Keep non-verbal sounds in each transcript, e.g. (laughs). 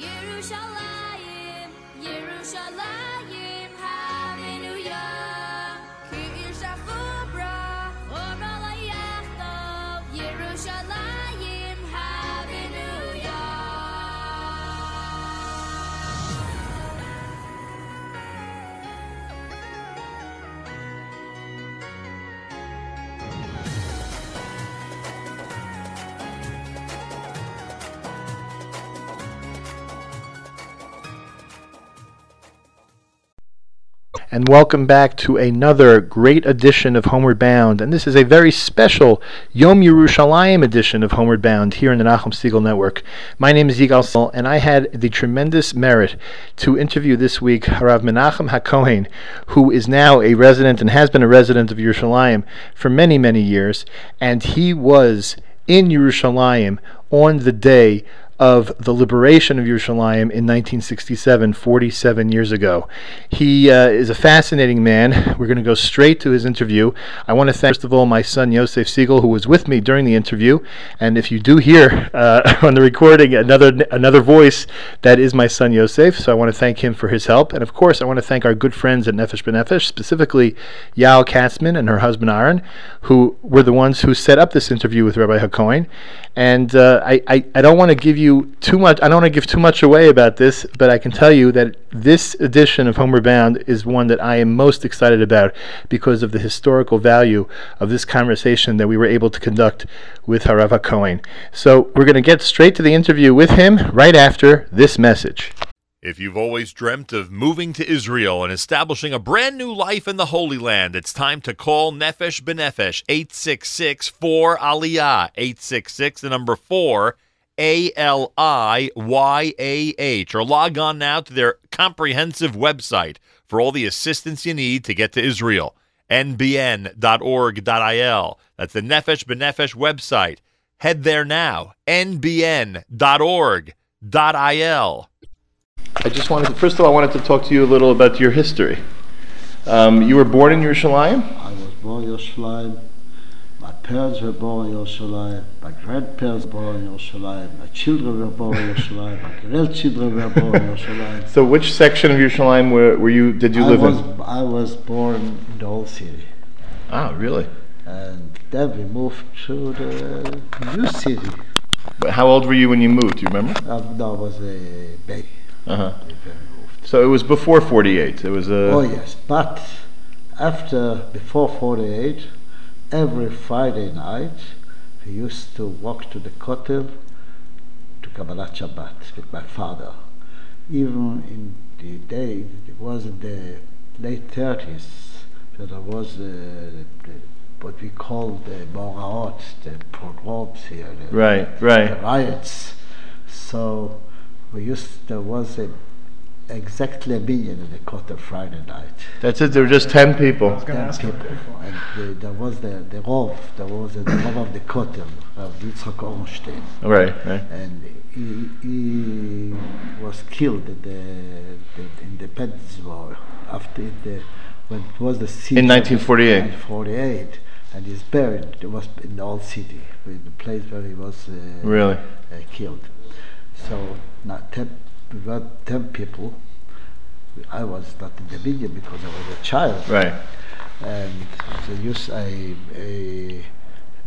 Yeruşalayim, Yeruşalayim. And welcome back to another great edition of Homeward Bound. And this is a very special Yom Yerushalayim edition of Homeward Bound here in the Nachum Segal Network. My name is Yigal Sol, and I had the tremendous merit to interview this week Harav Menachem HaCohen, who is now a resident and has been a resident of Yerushalayim for many, many years. And he was in Yerushalayim on the day of the liberation of Yerushalayim in 1967, 47 years ago. He uh, is a fascinating man. We're going to go straight to his interview. I want to thank, first of all, my son Yosef Siegel, who was with me during the interview. And if you do hear uh, (laughs) on the recording another another voice, that is my son Yosef. So I want to thank him for his help. And of course, I want to thank our good friends at Nefesh B'Nefesh, specifically Yael Katzman and her husband Aaron, who were the ones who set up this interview with Rabbi HaCohen. And uh, I, I, I don't want to give you too much, I don't want to give too much away about this, but I can tell you that this edition of Homeward Bound is one that I am most excited about because of the historical value of this conversation that we were able to conduct with Harav HaCohen. So we're going to get straight to the interview with him right after this message. If you've always dreamt of moving to Israel and establishing a brand new life in the Holy Land, it's time to call Nefesh B'Nefesh 866 4 Aliyah 866 the number 4 A L I Y A H or log on now to their comprehensive website for all the assistance you need to get to Israel nbn.org.il that's the Nefesh B'Nefesh website head there now nbn.org.il I just wanted to, first of all, I wanted to talk to you a little about your history. Um, you were born in Yerushalayim? I was born in Yerushalayim. My parents were born in Yerushalayim. My grandparents were born in Yerushalayim. My children were born in Yerushalayim. My grandchildren were born in Yerushalayim. So which section of Yerushalayim were, were you, did you I live was, in? I was born in the old city. Ah, really? And then we moved to the new city. But how old were you when you moved? Do you remember? Uh, no, I was a baby. Uh-huh. when we moved. So it was before 48. It was a... Oh yes, but after before forty eight, every Friday night we used to walk to the Kotel to Kabbalat Shabbat with my father. Even in the day, it was in the late thirties, so there was uh, the, what we call the Meoraot, the pogroms here, the, Right, the riots. So we used there was a exactly a minyan in the Kotel Friday night. That's it. There were just 10 people. Ten people. And the, there was the, the Rov, there was the Rov of the Kotel, of Yitzhak Orenstein. Right, right. And he, he was killed in the, in the Independence War after the, when it was the siege In of 1948. 1948. And he's buried, it was in the old city, in the place where he was uh, Really? uh, killed. So now ten, we were ten people. I was not in the video because I was a child. Right. And they used a, a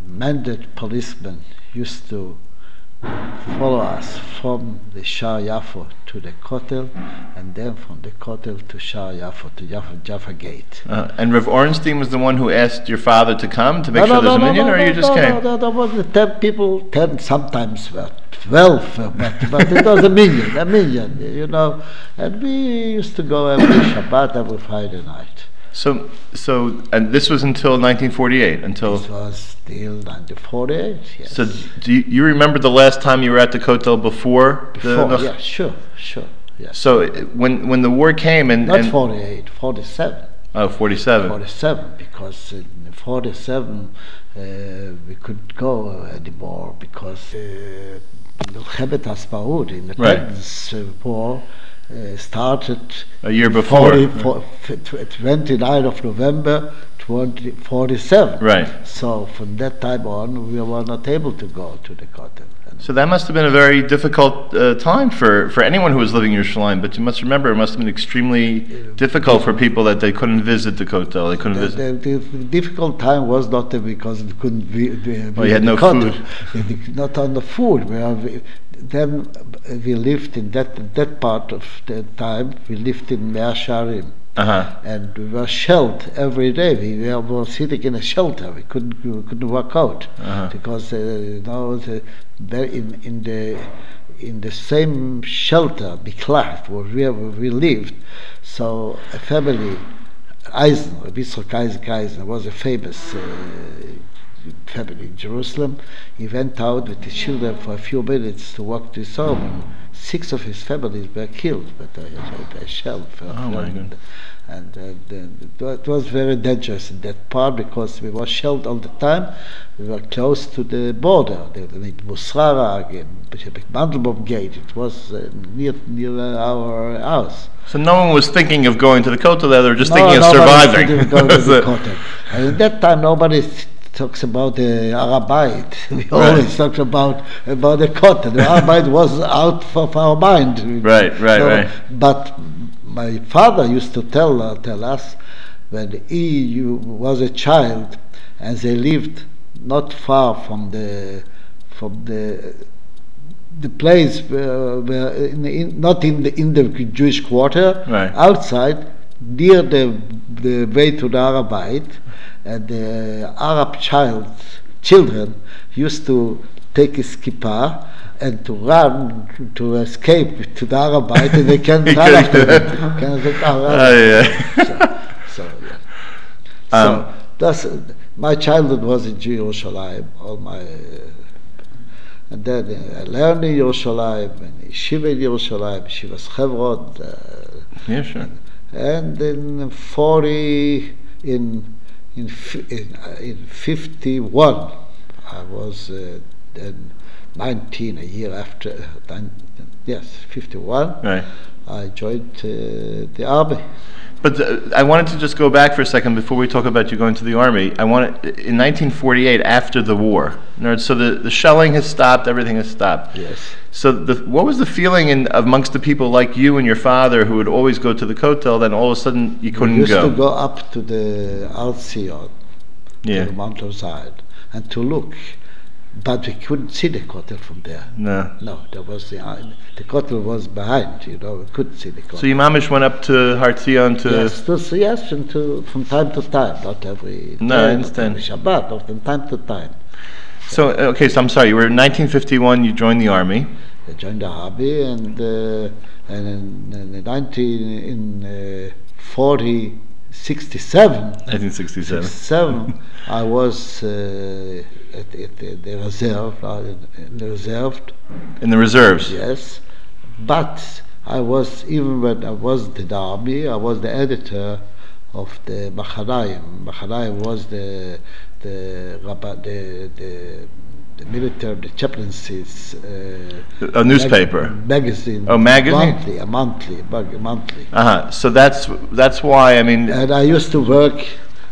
mandate policeman used to follow us from the Sha'ar Yafo to the Kotel, and then from the Kotel to Sha'ar Yafo to Jaffa, Jaffa Gate. Uh, and Rev Orenstein was the one who asked your father to come to make sure there's a minyan, or you just no, came? No, no, there was the ten people, ten sometimes were twelve, uh, but, but it was a minyan, a minyan, you know. And we used to go every (coughs) Shabbat, every Friday night. So, so, and this was until 1948, until. This was still 1948, yes. So, do you, you remember the last time you were at the Kotel before? Before, the- yeah, sure, sure, yes. So, when when the war came and, Not and 48, 47. oh, 47. 47, because in 47 uh, we couldn't go anymore because uh, Milchemet Atzmaut, independence uh, war, uh, started A year before. 40, for, 29 of November 2047. Right. So from that time on, we were not able to go to the Kotel. So that must have been a very difficult uh, time for, for anyone who was living in Yerushalayim. But you must remember, it must have been extremely difficult for people that they couldn't visit the Kotel. They couldn't The, visit. the, the difficult time was not because it couldn't be. be Oh, you had no food. Not on the food. We then we lived in that that part of the time. We lived in Mea Sharim. Uh huh. and we were shelled every day. We were, sitting in a shelter. We couldn't we couldn't work out Uh-huh. because uh, you know the, there in in the in the same shelter, Miklat, where we, where we lived. So a family, Eisen, Yitzchak Isaac Eisen, was a famous. Uh, family in Jerusalem. He went out with the children for a few minutes to walk to his home. Six of his families were killed by a, a shell. Oh, my and, and, uh, it was very dangerous in that part because we were shelled all the time. We were close to the border, the, the Musrara, Mandelbaum Gate. It was uh, near near our house. So no one was thinking of going to the Kotel. They were just No, thinking of surviving. of going to the. (laughs) And at that time, nobody talks about the Har HaBayit. (laughs) We Right. always talk about about the Kotel. The Har HaBayit was out of our mind. Right, right, right. But my father used to tell uh, tell us when he was a child, and they lived not far from the from the the place where, where in, in, not in the in the Jewish quarter, Right. outside near the the way to the Har HaBayit, and the Arab child children used to take his kippah and to run to, escape to the Har HaBayit, and they can't (laughs) run after that. (laughs) Can they- oh, Oh, yeah. so, yeah. Um, so that's my childhood was in Jerusalem. All my and then uh, I learned in Jerusalem and yeshiva in Jerusalem, Yeshivas Chevron, uh, yeah, sure. and in forty in in in, uh, in fifty one, I was uh, then nineteen a year after. Nine, yes, fifty one. Right. I joined uh, the army. But uh, I wanted to just go back for a second before we talk about you going to the army. I want in 1948, after the war. in other words, So the, the shelling has stopped, everything has stopped. Yes. So the, what was the feeling in, amongst the people like you and your father who would always go to the Kotel, then all of a sudden you couldn't go. used go? to go up to the Har Zion, Yeah. to the mountainside, and to look, but we couldn't see the Kotel from there. No. No, there was the uh, the Kotel was behind. You know, we couldn't see the Kotel. So Imamish went up to Har to. yes, to, yes, and to, from time to time, not every No, I day, not understand. Shabbat, but from time to time. So uh, okay, so I'm sorry. You were in 1951. You joined the army. I joined the army, and uh, and in, in 19 in uh, 40, 67. 1967. Seven, I was uh, the, the reserve, uh, in, the reserve, In the reserves. yes. But I was even when I was in the army, I was the editor of the Machanayim. Machanayim was the the the, the the military, the chaplaincy's uh, A newspaper. mag- magazine. Oh, magazine? Monthly, a monthly, monthly. Uh huh. So that's that's why I mean. And I used to work,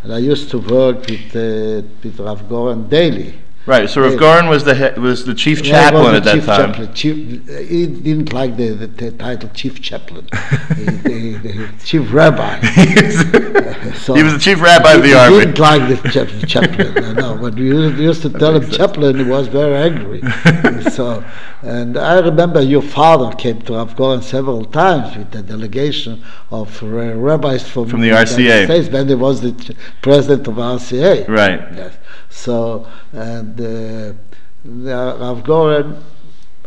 and I used to work with uh, with Rav Goren daily. Right. So Rav Yeah. Goren was the was the chief chaplain was at that chief time. Chaplain. Chief, he didn't like the, the, the title chief chaplain, (laughs) he, the, the chief rabbi. (laughs) (laughs) So he was the chief rabbi of the he army. He didn't like the chap- chaplain. I know, but we used, to tell him chaplain. He was very angry. so, and I remember your father came to Rav Goren several times with a delegation of uh, rabbis from, From the United RCA. States when he was the ch- president of RCA. Right. Yes. So, and uh, Rav Goren,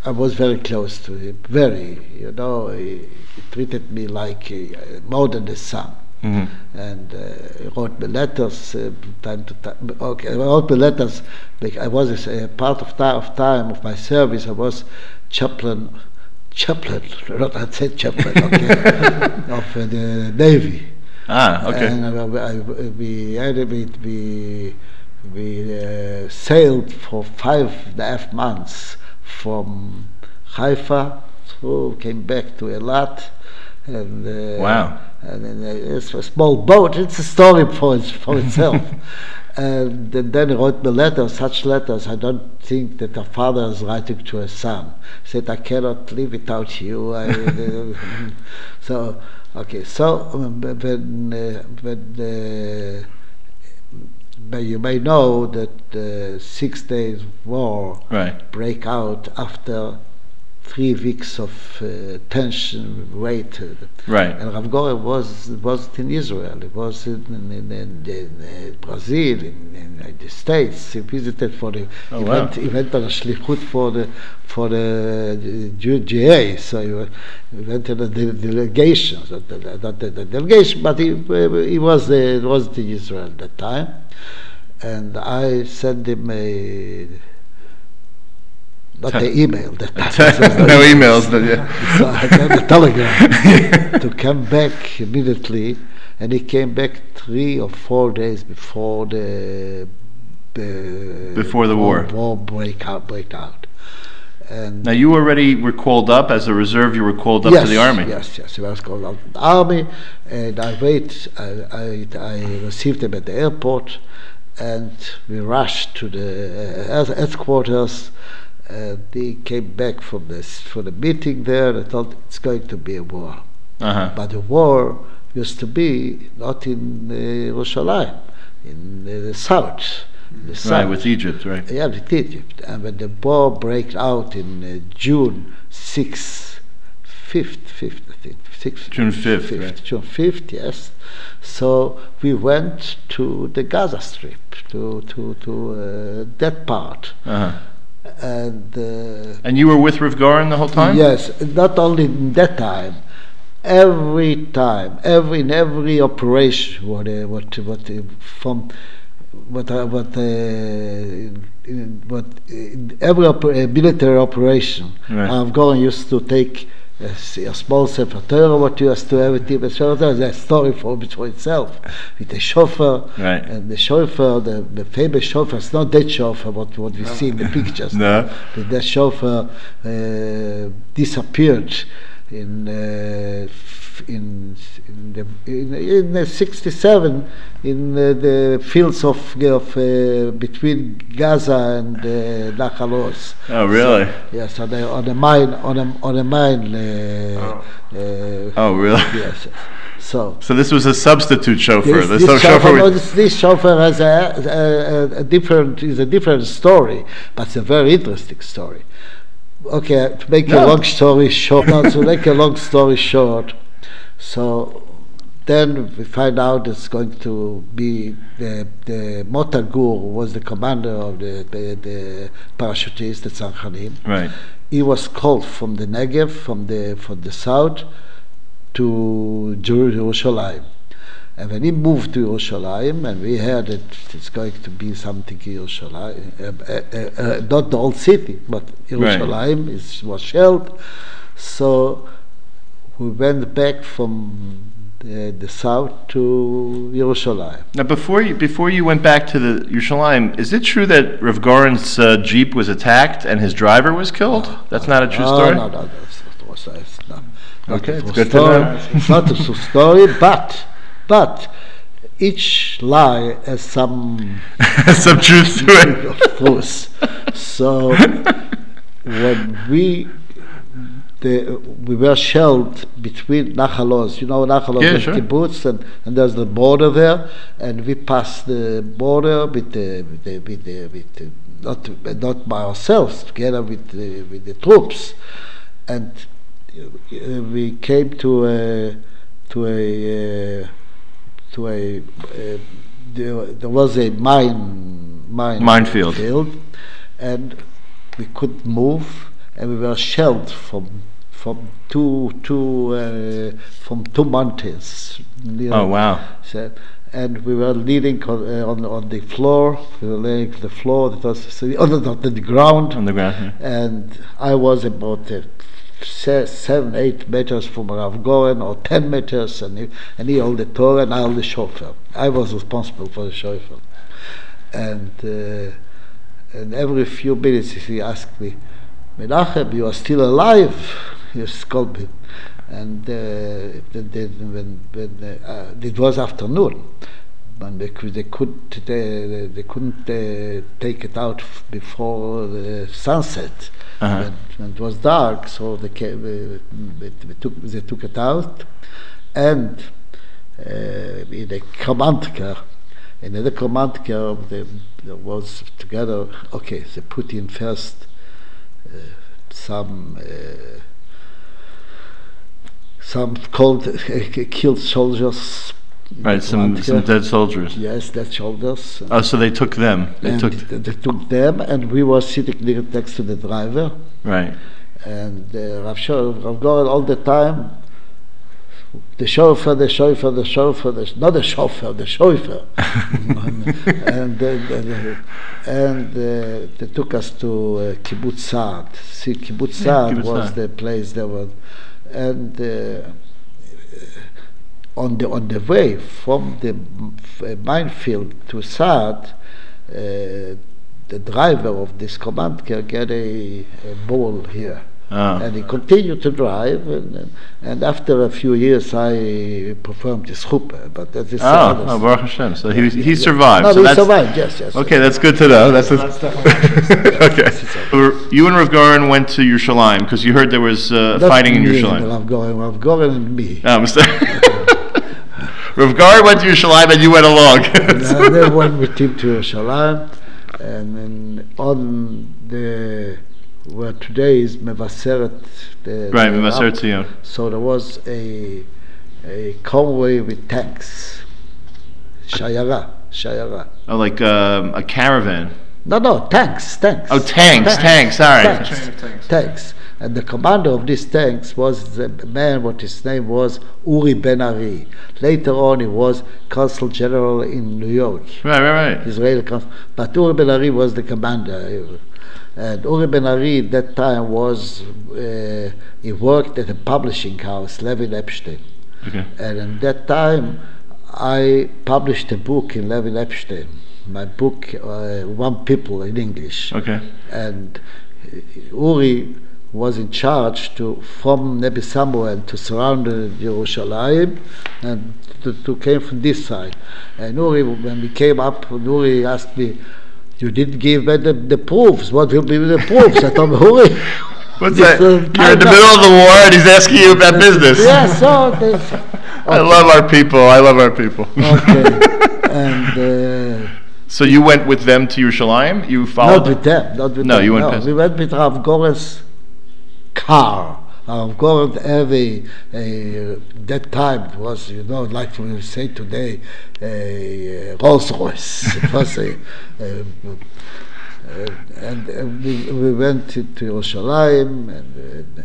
I was very close to him. Very, you know, he, he treated me like uh, more than a son Mhm. and uh, he wrote me letters uh, time to time. Okay, I wrote me letters. Like I was a part of time of time of my service. I was chaplain, chaplain, (laughs) not I said chaplain, okay, (laughs) of uh, the navy. Ah. Okay. And I, I, we had we we we uh, sailed for five and a half months from Haifa through, came back to Elat, and uh, Wow. and uh, it's a small boat. It's a story for its, for itself. (laughs) And then he wrote me letters, such letters. I don't think that a father is writing to a son. He said, I cannot live without you. I, (laughs) so, okay, so um, when, uh, when uh, you may know that the Six Days War Right. break out after three weeks of uh, tension, wait. uh, Right. And Rav Goren was wasn't in Israel. He was in, in, in, in, uh, Brazil, in, the States. He visited for the Oh, he, wow. went, he went on a shlichut for the for the GA. So he, wa- he went to the de- delegation, so the, the, not the, the delegation, but he he was uh, wasn't in Israel at that time. And I sent him a not the email. The no (laughs) emails. But yeah. so I got a (laughs) telegram to come back immediately, and he came back three or four days before the, the Before the war. war break out break out. And Now you already were called up as a reserve. You were called up yes, to the army. Yes, yes, I was called up to the army, and I wait. I, I, I received him at the airport, and we rushed to the uh, headquarters. And he came back from this for the meeting there. and I thought it's going to be a war, Uh huh. but the war used to be not in uh, Yerushalayim, in uh, the south. in The south. Right with Egypt. Right. Yeah, with Egypt. And when the war broke out in uh, June 6th, 5th, 5th, I think, 6th. June 5th, right. June 5th, yes. So we went to the Gaza Strip, to, to, to uh, that part. Uh huh. And uh, And you were with Rav the whole time. Yes, not only in that time, every time, every in every operation, what uh, what what uh, from what uh, what uh, what every oper- uh, military operation, Right. Rav used to take. A, s- a small sefer Torah, what you used to everything, but there's a story for for itself, with the chauffeur, Right. and the chauffeur, the, the famous chauffeur, it's not that chauffeur, what, what we see in the pictures. (laughs) No. That the chauffeur uh, disappeared in uh, in in the in, in the 67 in uh, the fields of of uh, between Gaza and uh, Oz. Oh really? Yes, on the on mine on a on a mine. Uh, uh, Oh really? Yes. So. So this was a substitute chauffeur. This, this, chauffeur, chauffeur no, this, this chauffeur has a, a, a, a different is a different story, but it's a very interesting story. Okay, to make No. a long story short, no, to make a (laughs) long story short, so then we find out it's going to be the the Motta Gur who was the commander of the the, the parachutist, the Tzanchanim. right. He was called from the Negev, from the from the south, to Jerusalem. And when he moved to Jerusalem, and we heard that it's going to be something in Jerusalem, uh, uh, uh, uh, not the old city, but Jerusalem is, was shelled. So we went back from the, the south to Jerusalem. Now, before you before you went back to the Yerushalayim, is it true that Rav Goren's uh, jeep was attacked and his driver was killed? That's not a true Oh, story. No, no, that's not, was, not, Okay, it's good to story. know. it's not a true story, but but each lie has some (laughs) Some truth to it. of course. So when we the, we were shelled between Nachal Oz, you know Nachal Oz Yeah, sure. kibbutz, and, and there's the border there, and we passed the border with the with the, with the, with the not not by ourselves, together with the, with the troops, and uh, we came to a to a uh, to a uh, there, there was a mine mine Minefield. field, and we couldn't move, and we were shelled from from two two uh, from two mountains. Oh wow. so, and we were leaning on, uh, on on the floor. We were laying on the floor. That was on the, on the ground On the ground. yeah. and I was about uh, seven, eight meters from Rav Goren, or ten meters, and he, and he held the Torah, and I held the shofar. I was responsible for the shofar. And, uh, and every few minutes he asked me, Menachem, you are still alive? Used to me. And uh, when, when uh, uh, it was afternoon, but they, could, they could they, they couldn't uh, take it out before the sunset. Uh-huh. When it was dark, so they, uh, they, took they took it out, and uh, in the command car, in the car, they, was together. Okay, they put in first uh, some. Uh, some cold, killed soldiers. Right, some some dead soldiers. Yes, dead soldiers. Oh, so they took them. They and took th- they took them, and we were sitting near next to the driver. right. And uh, Rav, Rav all the time, the chauffeur, the chauffeur, the chauffeur, the, not the chauffeur, the chauffeur. (laughs) and uh, and, uh, they took us to uh, Kibbutz Saad. See, Kibbutz Saad Kibbutz was Saad. the place there was, and uh, on the on the way from the m- f- uh, minefield to Saad, uh, the driver of this command car get a, a ball here. Oh. And he continued to drive, and, and after a few years, I performed the chuppah. But that is Oh, another oh, story. Baruch Hashem. So he he survived. No, so he that's, survived. Yes, yes. Okay, that's good to know. That's, That's (laughs) okay. You and Rav Goren went to Yerushalayim because you heard there was uh, fighting in me and Yerushalayim. Rav Goren, Rav Goren and me. Oh, mistake. (laughs) Rav Goren went to Yerushalayim and you went along. and (laughs) then went with him to Yerushalayim, and then on the where today is Mevaseret. The, right, the Mevaseret Zion. So there was a a convoy with tanks, Shayara, Shayara. Oh, like um, a caravan. No, no, tanks, tanks. Oh, tanks, tanks. Sorry. tanks, tanks. And the commander of these tanks was the man, what his name was, Uri Ben Ari. Later on, he was consul general in New York. Right, right, right. Israeli consul. But Uri Ben Ari was the commander. And Uri Ben Ari at that time was, uh, he worked at a publishing house, Levin Epstein. Okay. And at that time, I published a book in Levin Epstein. My book, uh, One People in English Okay. and Uri was in charge to from Nebi Samuel to surround Jerusalem and to, to came from this side. And Uri, when we came up, Uri asked me, "You didn't give me the, the proofs. What will be the proofs?" I told him, "Uri." (laughs) What's that? uh, You're in the middle of the war and he's asking you about business. (laughs) Yeah, so they, I love our people. I love our people. okay, (laughs) and. Uh, So you went with them to Yerushalayim? You followed? Not with them. Not with No, them. you went no, past- we went with Rav Goren's car. Rav have a, a that time it was you know like we say today a, uh Rolls Royce. (laughs) it was a, a, uh, and uh, we, we went to, to Yerushalayim and. Uh,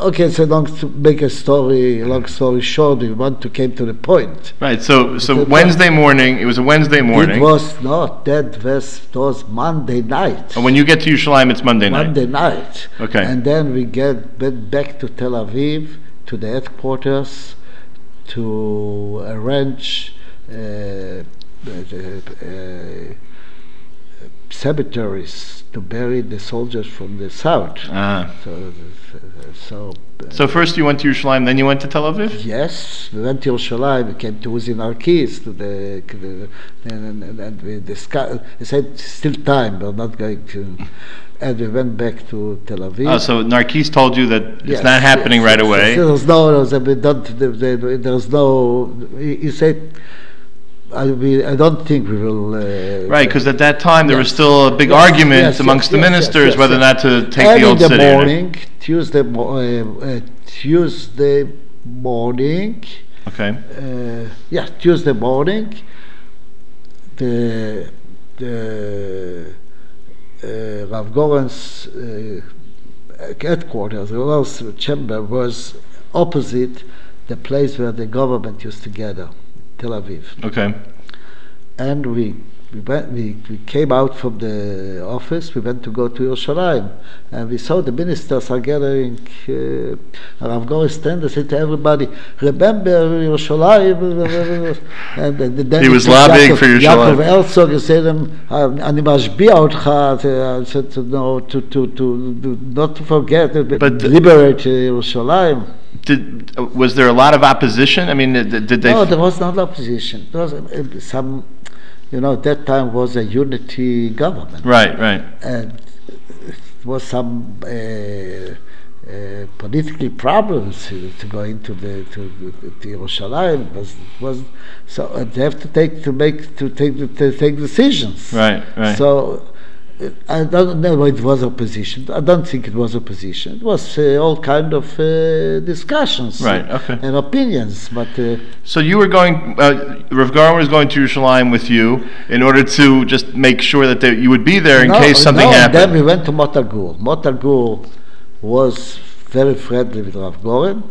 Okay, so long to make a story, long story short, we want to came to the point. Right. So so It Wednesday morning. It was a Wednesday morning. It was not that was, was Monday night. and when you get to Yerushalayim, it's Monday night. Monday night. Okay. And then we get went back to Tel Aviv to the headquarters to arrange uh, the, uh, cemeteries to bury the soldiers from the south. Ah. So, so uh, So first you went to Yerushalayim, then you went to Tel Aviv. Yes, we went to Yerushalayim. We came to Uzi Narkis to the, the and, and, and we discussed. Said still time, we're not going to. And we went back to Tel Aviv. Oh, so Narkis told you that it's Yes, not happening yes, right away. yes. There's no, there's, a- we don't, there- there- there's no. He he said, I, we, I don't think we will. Uh, Right, because at that time there was still a big Yes, argument yes, amongst yes, the ministers yes, whether or not to take and the old the city. or morning, Tuesday, mo- uh, uh, Tuesday morning, Okay. uh, yeah, Tuesday morning, the the uh, Rav Goren's uh, headquarters, the Royal's chamber, was opposite the place where the government used to gather, Tel Aviv. Okay. And we we went, we, we came out from the office. We went to go to Yerushalayim, and we saw the ministers are gathering. Uh, Rav Goren stand and said to everybody, "Remember Yerushalayim." (laughs) and then, then He was said, lobbying Yaakov, for Yerushalayim. Yaakov Herzog he said them, "אני משביע אותך." I said, "No, to to to, to not to forget, but But- liberate uh, Yerushalayim." did uh, was there a lot of opposition? I mean, did, did they? No, there was not opposition. There was uh, some, you know, at that time was a unity government. right, right. and it was some uh, uh, political problems to, to go into the to, to Yerushalayim. Was, was so they have to take to make to take to take decisions. Right, right. So. I don't know it was opposition. I don't think it was opposition. It was uh, all kind of uh, discussions Right, okay. and opinions. But uh, So you were going, uh, Rav Goren was going to Yerushalayim with you in order to just make sure that they, you would be there in No, case something no, happened. Then we went to Motta Gur. Motagur was very friendly with Rav Goren,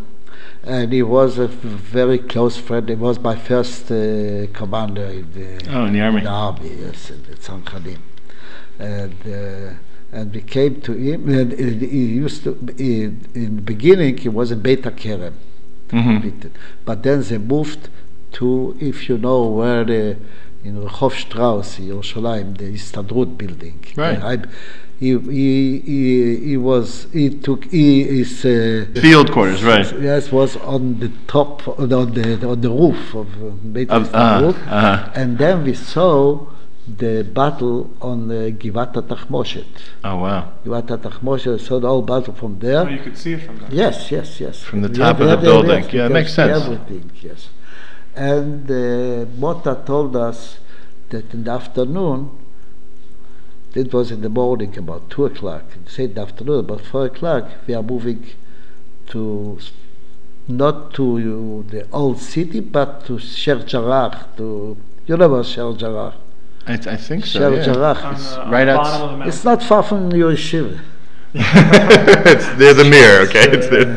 and he was a very close friend. He was my first uh, commander in the, Oh, in the army. in the army, yes, in the And, uh, and we came to him, and he used to, in, in the beginning, he was in Beit HaKerem. Mhm. But then they moved to, if you know where the, in Rehov Strauss, in Yerushalayim, the Histadrut building. Right. I, he, he, he, he was, he took, he is, uh, Field quarters, right. yes, was on the top, on the, on the roof of uh, Beit Of- uh, uh-huh. And then we saw the battle on the Givat HaTachmoshet. Oh, wow. Givat HaTachmoshet, saw the whole battle from there. Oh, you could see it from there. Yes, yes, yes. From the top have- of the building. yes, Yeah, it makes sense. Everything, yes. And uh, Mota told us that in the afternoon, it was in the morning about two o'clock. Say in the afternoon about four o'clock, we are moving to not to uh, the old city, but to Sheikh Jarrah. To you know about Sheikh Jarrah? I, I think so. Yeah. Jarrah. On the, on right the bottom of the mountain. It's not far from your yeshiva. (laughs) (laughs) it's, there's a mirror, okay? It's there.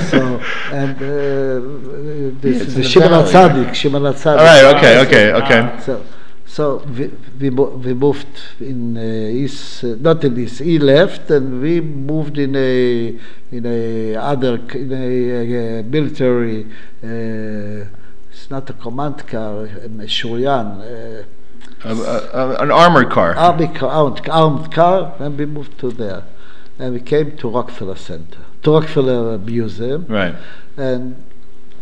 (laughs) so and uh, this it's is the the Shimon valley. HaTzadik, Shimon HaTzadik. All right, okay, Ah, okay, ah. okay. So, so we we, mo- we moved in uh, east, uh, not in east. He left, and we moved in a in a other in a, uh military. Uh, it's not a command car, a shuryan, an armored car. army car, armed, armed car, and we moved to there, and we came to Rockefeller Center, to Rockefeller Museum, Right. and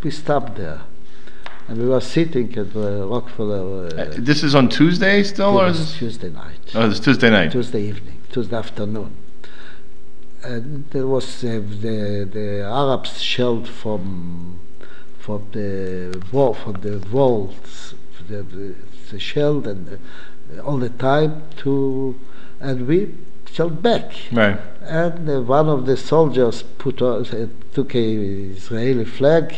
we stopped there, and we were sitting at the Rockefeller. Uh, Uh, this is on Tuesday still, or is? Tuesday night. Oh, it's Tuesday night. Tuesday evening, Tuesday afternoon. And there was uh, the the Arabs shelled from from the wall from the walls, the, the shelled and all the time to, and we shelled back. Right. And uh, one of the soldiers put on, uh, took a Israeli flag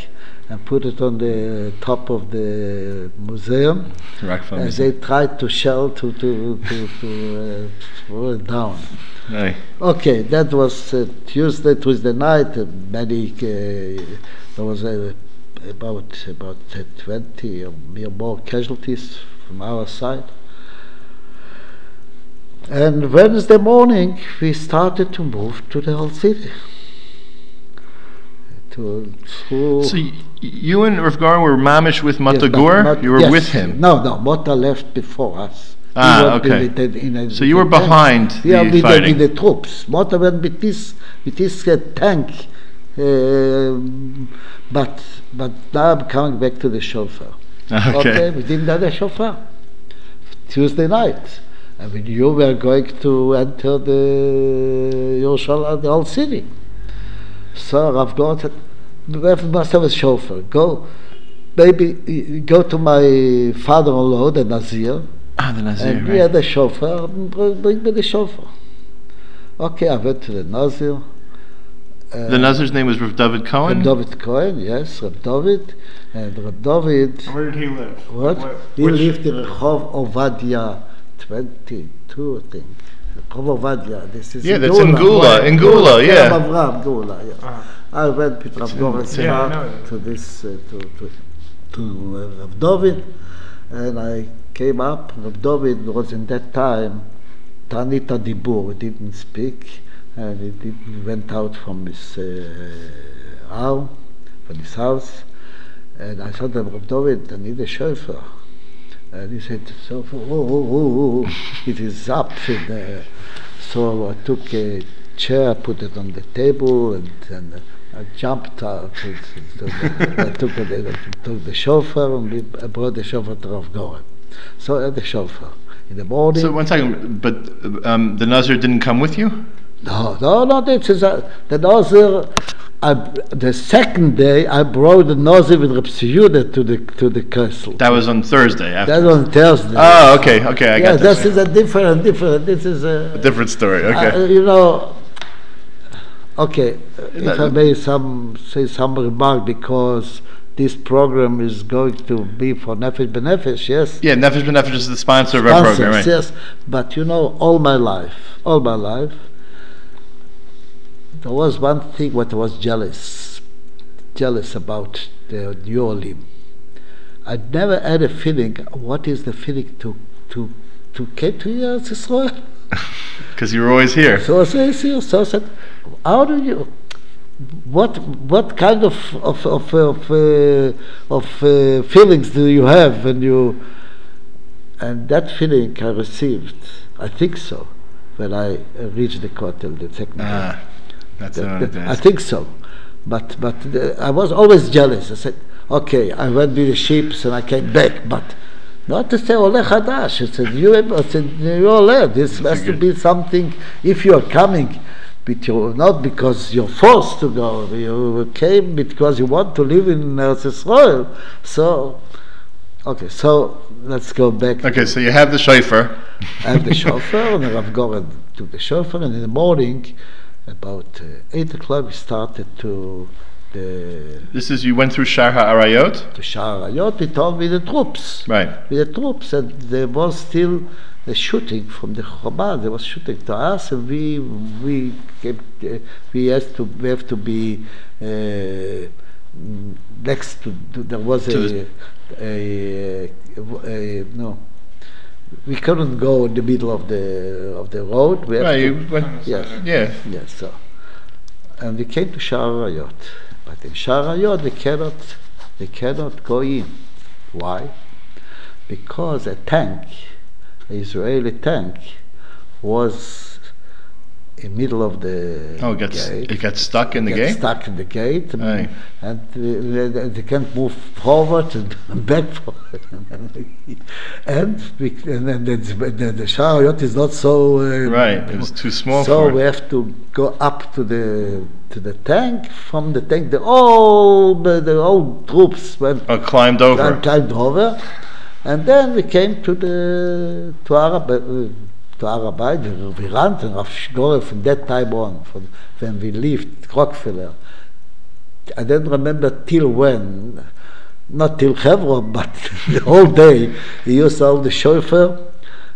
and put it on the top of the museum. As they tried to shell to to to, to uh, it down. Right. Okay, that was uh, Tuesday, Tuesday night. Uh, many uh, there was about about twenty or more casualties from our side. And Wednesday morning, we started to move to the whole city. To through. So you and Rav were mamish with Yes, Motta Gur? not- you were yes. with him? No, no, Mota left before us. Ah, okay. with the- in a- So you were with the tank. behind Yeah, with, the, with the troops. Mota went with this, with this uh, tank. Um, but but now I'm coming back to the chauffeur. (laughs) Okay. we didn't have a chauffeur. Tuesday night. I mean, you were going to enter the Yerushalayim, the whole city. So Rav Goren said, "We must have a chauffeur. Go, maybe go to my father-in-law, the Nazir, Ah, the Nazir, and he right. had a chauffeur. Bring, bring me the chauffeur. Okay, I went to the Nazir. Uh, The Nazir's name was Rav David Cohen? Reb David Cohen, yes, Reb David, and Reb David. Where did he live? What? Wh- he which- lived in Rehov Ovadia 22, I think. Rehov Ovadia, this is Yeah, in that's in Geula, in Geula, yeah. Kerem Avraham, Geula, yeah. Uh-huh. I went with Rav Goren's Yeah, I car know that. to this, uh, to, to, to uh, Rav David, and I came up. Rav David was in that time Ta'anit Dibur, he didn't speak, and he didn't, went out from his uh, arm, from his house. And I told him, Rav David, I need a chauffeur. And he said, so, oh, oh, oh, oh, it is up. And, uh, so I took a chair, put it on the table, and, and I jumped out the, I took the, took the chauffeur and we, brought the chauffeur to Rav Goren. So I had the chauffeur in the morning. So one second, but um, the Nazir didn't come with you? No, no, no. This is a, the Nazir. I, the second day, I brought the Nazir with Reb to the to the castle. That was on Thursday. After. That was on Thursday. Oh, okay, okay, I yeah, got this this. is a different, different. This is a, different story. Okay. uh, you know. Okay, if I may some say some remark because this program is going to be for Nefesh B'Nefesh, yes. yeah, Nefesh B'Nefesh is the sponsor of our program, right? Yes, but you know, all my life, all my life, there was one thing what I was jealous, jealous about the New Olim. I never had a feeling. What is the feeling to to to came to Eretz Israel? Because you were always here. So I said, so I said, how do you? What what kind of of of of, uh, of uh, feelings do you have when you? And that feeling I received, I think so, when I reached the Kotel the technical. Ah, that's That- another that- I think so, but but uh, I was always jealous. I said, okay, I went with the sheep and I came back, but not to say Ole Hadash. I said, you, I said, you're Ole. This has to be something. If you are coming, but you not because you're forced to go. You came because you want to live in Eretz Israel. So, okay, so let's go back. Okay, so you have the shofar. I have the chauffeur, and Rav Goren took the chauffeur, and in the morning, about uh, 8 o'clock, we started to the, This is you went through Shar HaArayot? to Shar Ayot, we told with the troops. Right. With the troops, and there was still the shooting from the Chabad, there was shooting to us, and we, we, kept, uh, we, had to, we have to be uh, next to, to there was a, a, a, a, no, we couldn't go in the middle of the of the road. We Right, to, went, yes, yeah. yes. So, and we came to Sharayot, but in Sharayot they cannot they cannot go in. Why? Because a tank, an Israeli tank, was in middle of the Oh, it gets gate. it got stuck in the gate. stuck in the gate, and, Aye. and uh, they, they can't move forward and (laughs) back forward. (laughs) and we, and then the, the, the chariot is not so uh, Right, it was too small So we have to go up to the to the tank. From the tank, the all the, old troops went Oh, climbed over. climbed over, and then we came to the to Arab, uh, to we ran to Rav Shgore from that time on, from when we left Rockefeller. I don't remember till when, not till Hebron, (laughs) but the whole day. He used all the shofar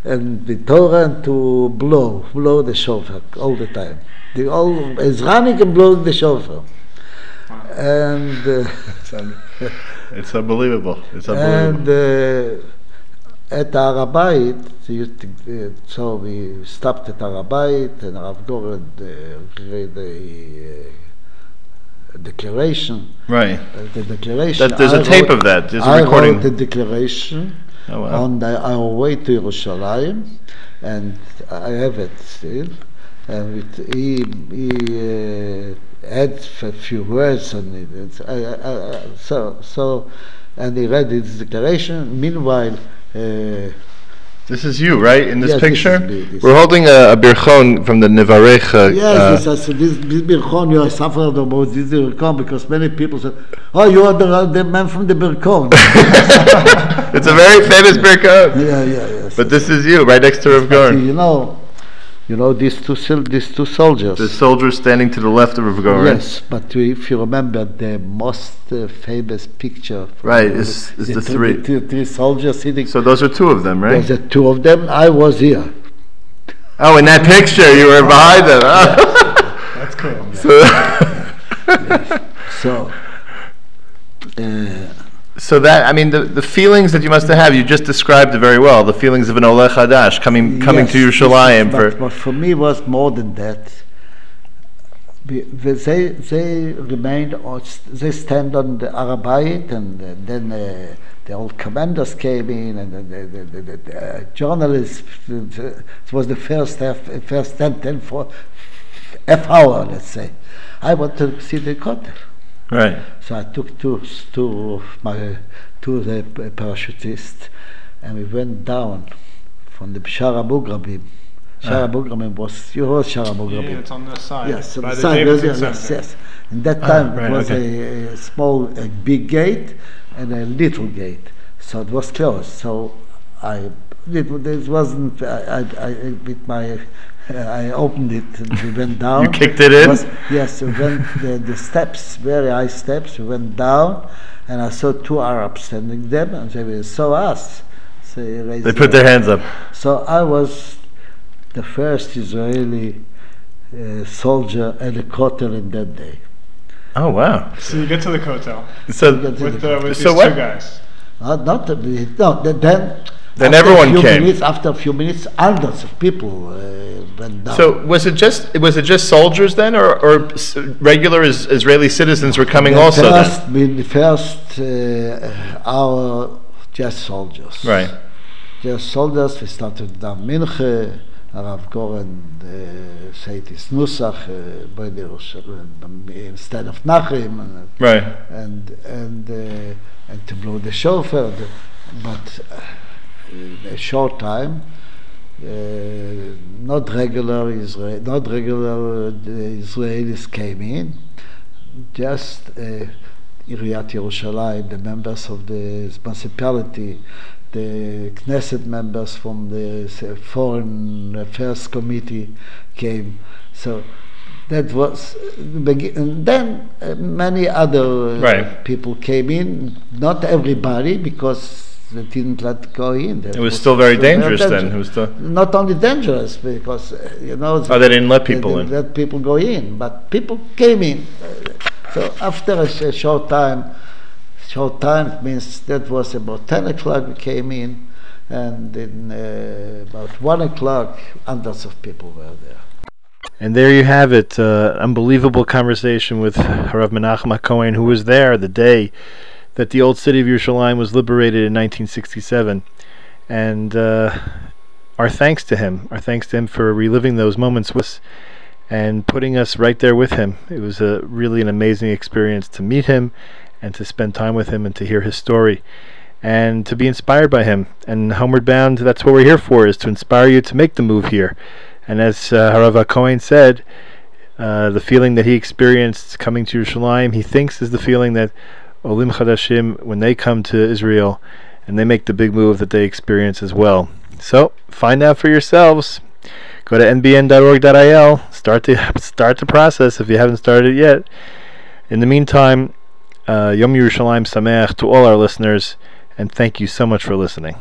and the Torah to blow, blow the shofar all the time. The all running and blowing the shofar. And uh, It's, un- (laughs) it's unbelievable. It's and unbelievable. uh, at uh, so we stopped at Har HaBayit and Rav Goren read the declaration. right. Uh, the declaration. That, there's a I tape wrote- of that. There's a I recording. wrote the declaration Oh, wow. on the, our way to Yerushalayim, and I have it still. And it, he he uh, adds a few words on it. I, I, I, so so, and he read his declaration. Meanwhile. Uh, This is you, right, in this Yes, picture? is me, this We're holding a, a birchon from the Nevarech. Uh, Yes, uh, yes, this, this Birkon, you are suffering about this Birkon because many people say, oh, you are the, the man from the Birkon. (laughs) it's a very famous (laughs) birchon. yeah, yeah, yes. But this is you, right next to Rav Goren. you know, you know these two sil- these two soldiers. The soldiers standing to the left of Rav Goren. Yes, but if you remember the most uh, famous picture, Right, the- is- is the three. the three soldiers sitting. So those are two of them, right? There's the two of them. I was here. Oh, in that picture, you were behind them. huh That's cool. (laughs) (laughs) So, uh, So that I mean, the, the feelings that you must have, you just described it very well. The feelings of an Olech Hadash coming coming to yes, Yerushalayim but, for but for me it was more than that. They they remained they stand on the Har HaBayit and then uh, the old commanders came in and the, the, the, the, the uh, journalists. It was the first half, first 10, 10 for, half hour, let's say. I want to see the Kotel. Right. So I took two, two of my two of the parachutists, and we went down from the Shara Mugrabim. Ah. Shara Mugrabim was you heard Shara Yeah, it's on this side. Yes, on the the side. Davidson Yes, yes, yes. In that ah, time, right, it was okay. a, a small, a big gate and a little gate, so it was closed. So I, it, it wasn't. I, I, I with my, I opened it and we went down. You kicked it in? was- yes, we went the, the steps, very high steps. We went down, and I saw two Arabs standing there, and they saw us. So they, raised They put their hands up. so I was the first Israeli uh, soldier at the Kotel in that day. Oh wow. So you get to the Kotel So with, the- uh, with So these what- two guys. Uh, not the, no, the- then. Then after everyone a few came. Minutes, after a few minutes, hundreds of people uh, went down. so was it just was it just soldiers then, or, or regular is, Israeli citizens were coming the also then? first, the first uh, hour, just soldiers. Right. Just soldiers. We started down Minche. Rav Goren said his Nusach uh, by the Yerushalayim, instead of Nachem. And, Right. and and uh, and to blow the shofar. But uh, a short time, uh, not regular Israel, not regular uh, Israelis came in. Just uh, Iriat Yerushalayim, the members of the municipality, the Knesset members from the uh, Foreign Affairs Committee came. So that was the begin- and then uh, many other uh, Right. people came in. Not everybody because didn't let go in. It was still very dangerous then. It was still. not only dangerous because uh, you know. Oh, they didn't let they people didn't in. Let people go in, but people came in. So after a, a short time, short time means that was about ten o'clock we came in, and in uh, about one o'clock, hundreds of people were there. And there you have it. Uh, unbelievable conversation with Harav Menachem HaCohen, who was there the day that the old city of Yerushalayim was liberated in 1967. And uh, our thanks to him. Our thanks to him for reliving those moments with us and putting us right there with him. It was a really an amazing experience to meet him and to spend time with him and to hear his story and to be inspired by him. And Homeward Bound, that's what we're here for, is to inspire you to make the move here. And as uh, Harav HaCohen said, uh, the feeling that he experienced coming to Yerushalayim, he thinks is the feeling that Olim Chadashim, when they come to Israel and they make the big move, that they experience as well. So find out for yourselves. Go to nbn.org.il. Start the (laughs) start the process if you haven't started it yet. In the meantime, uh, Yom Yerushalayim Sameach to all our listeners, and thank you so much for listening.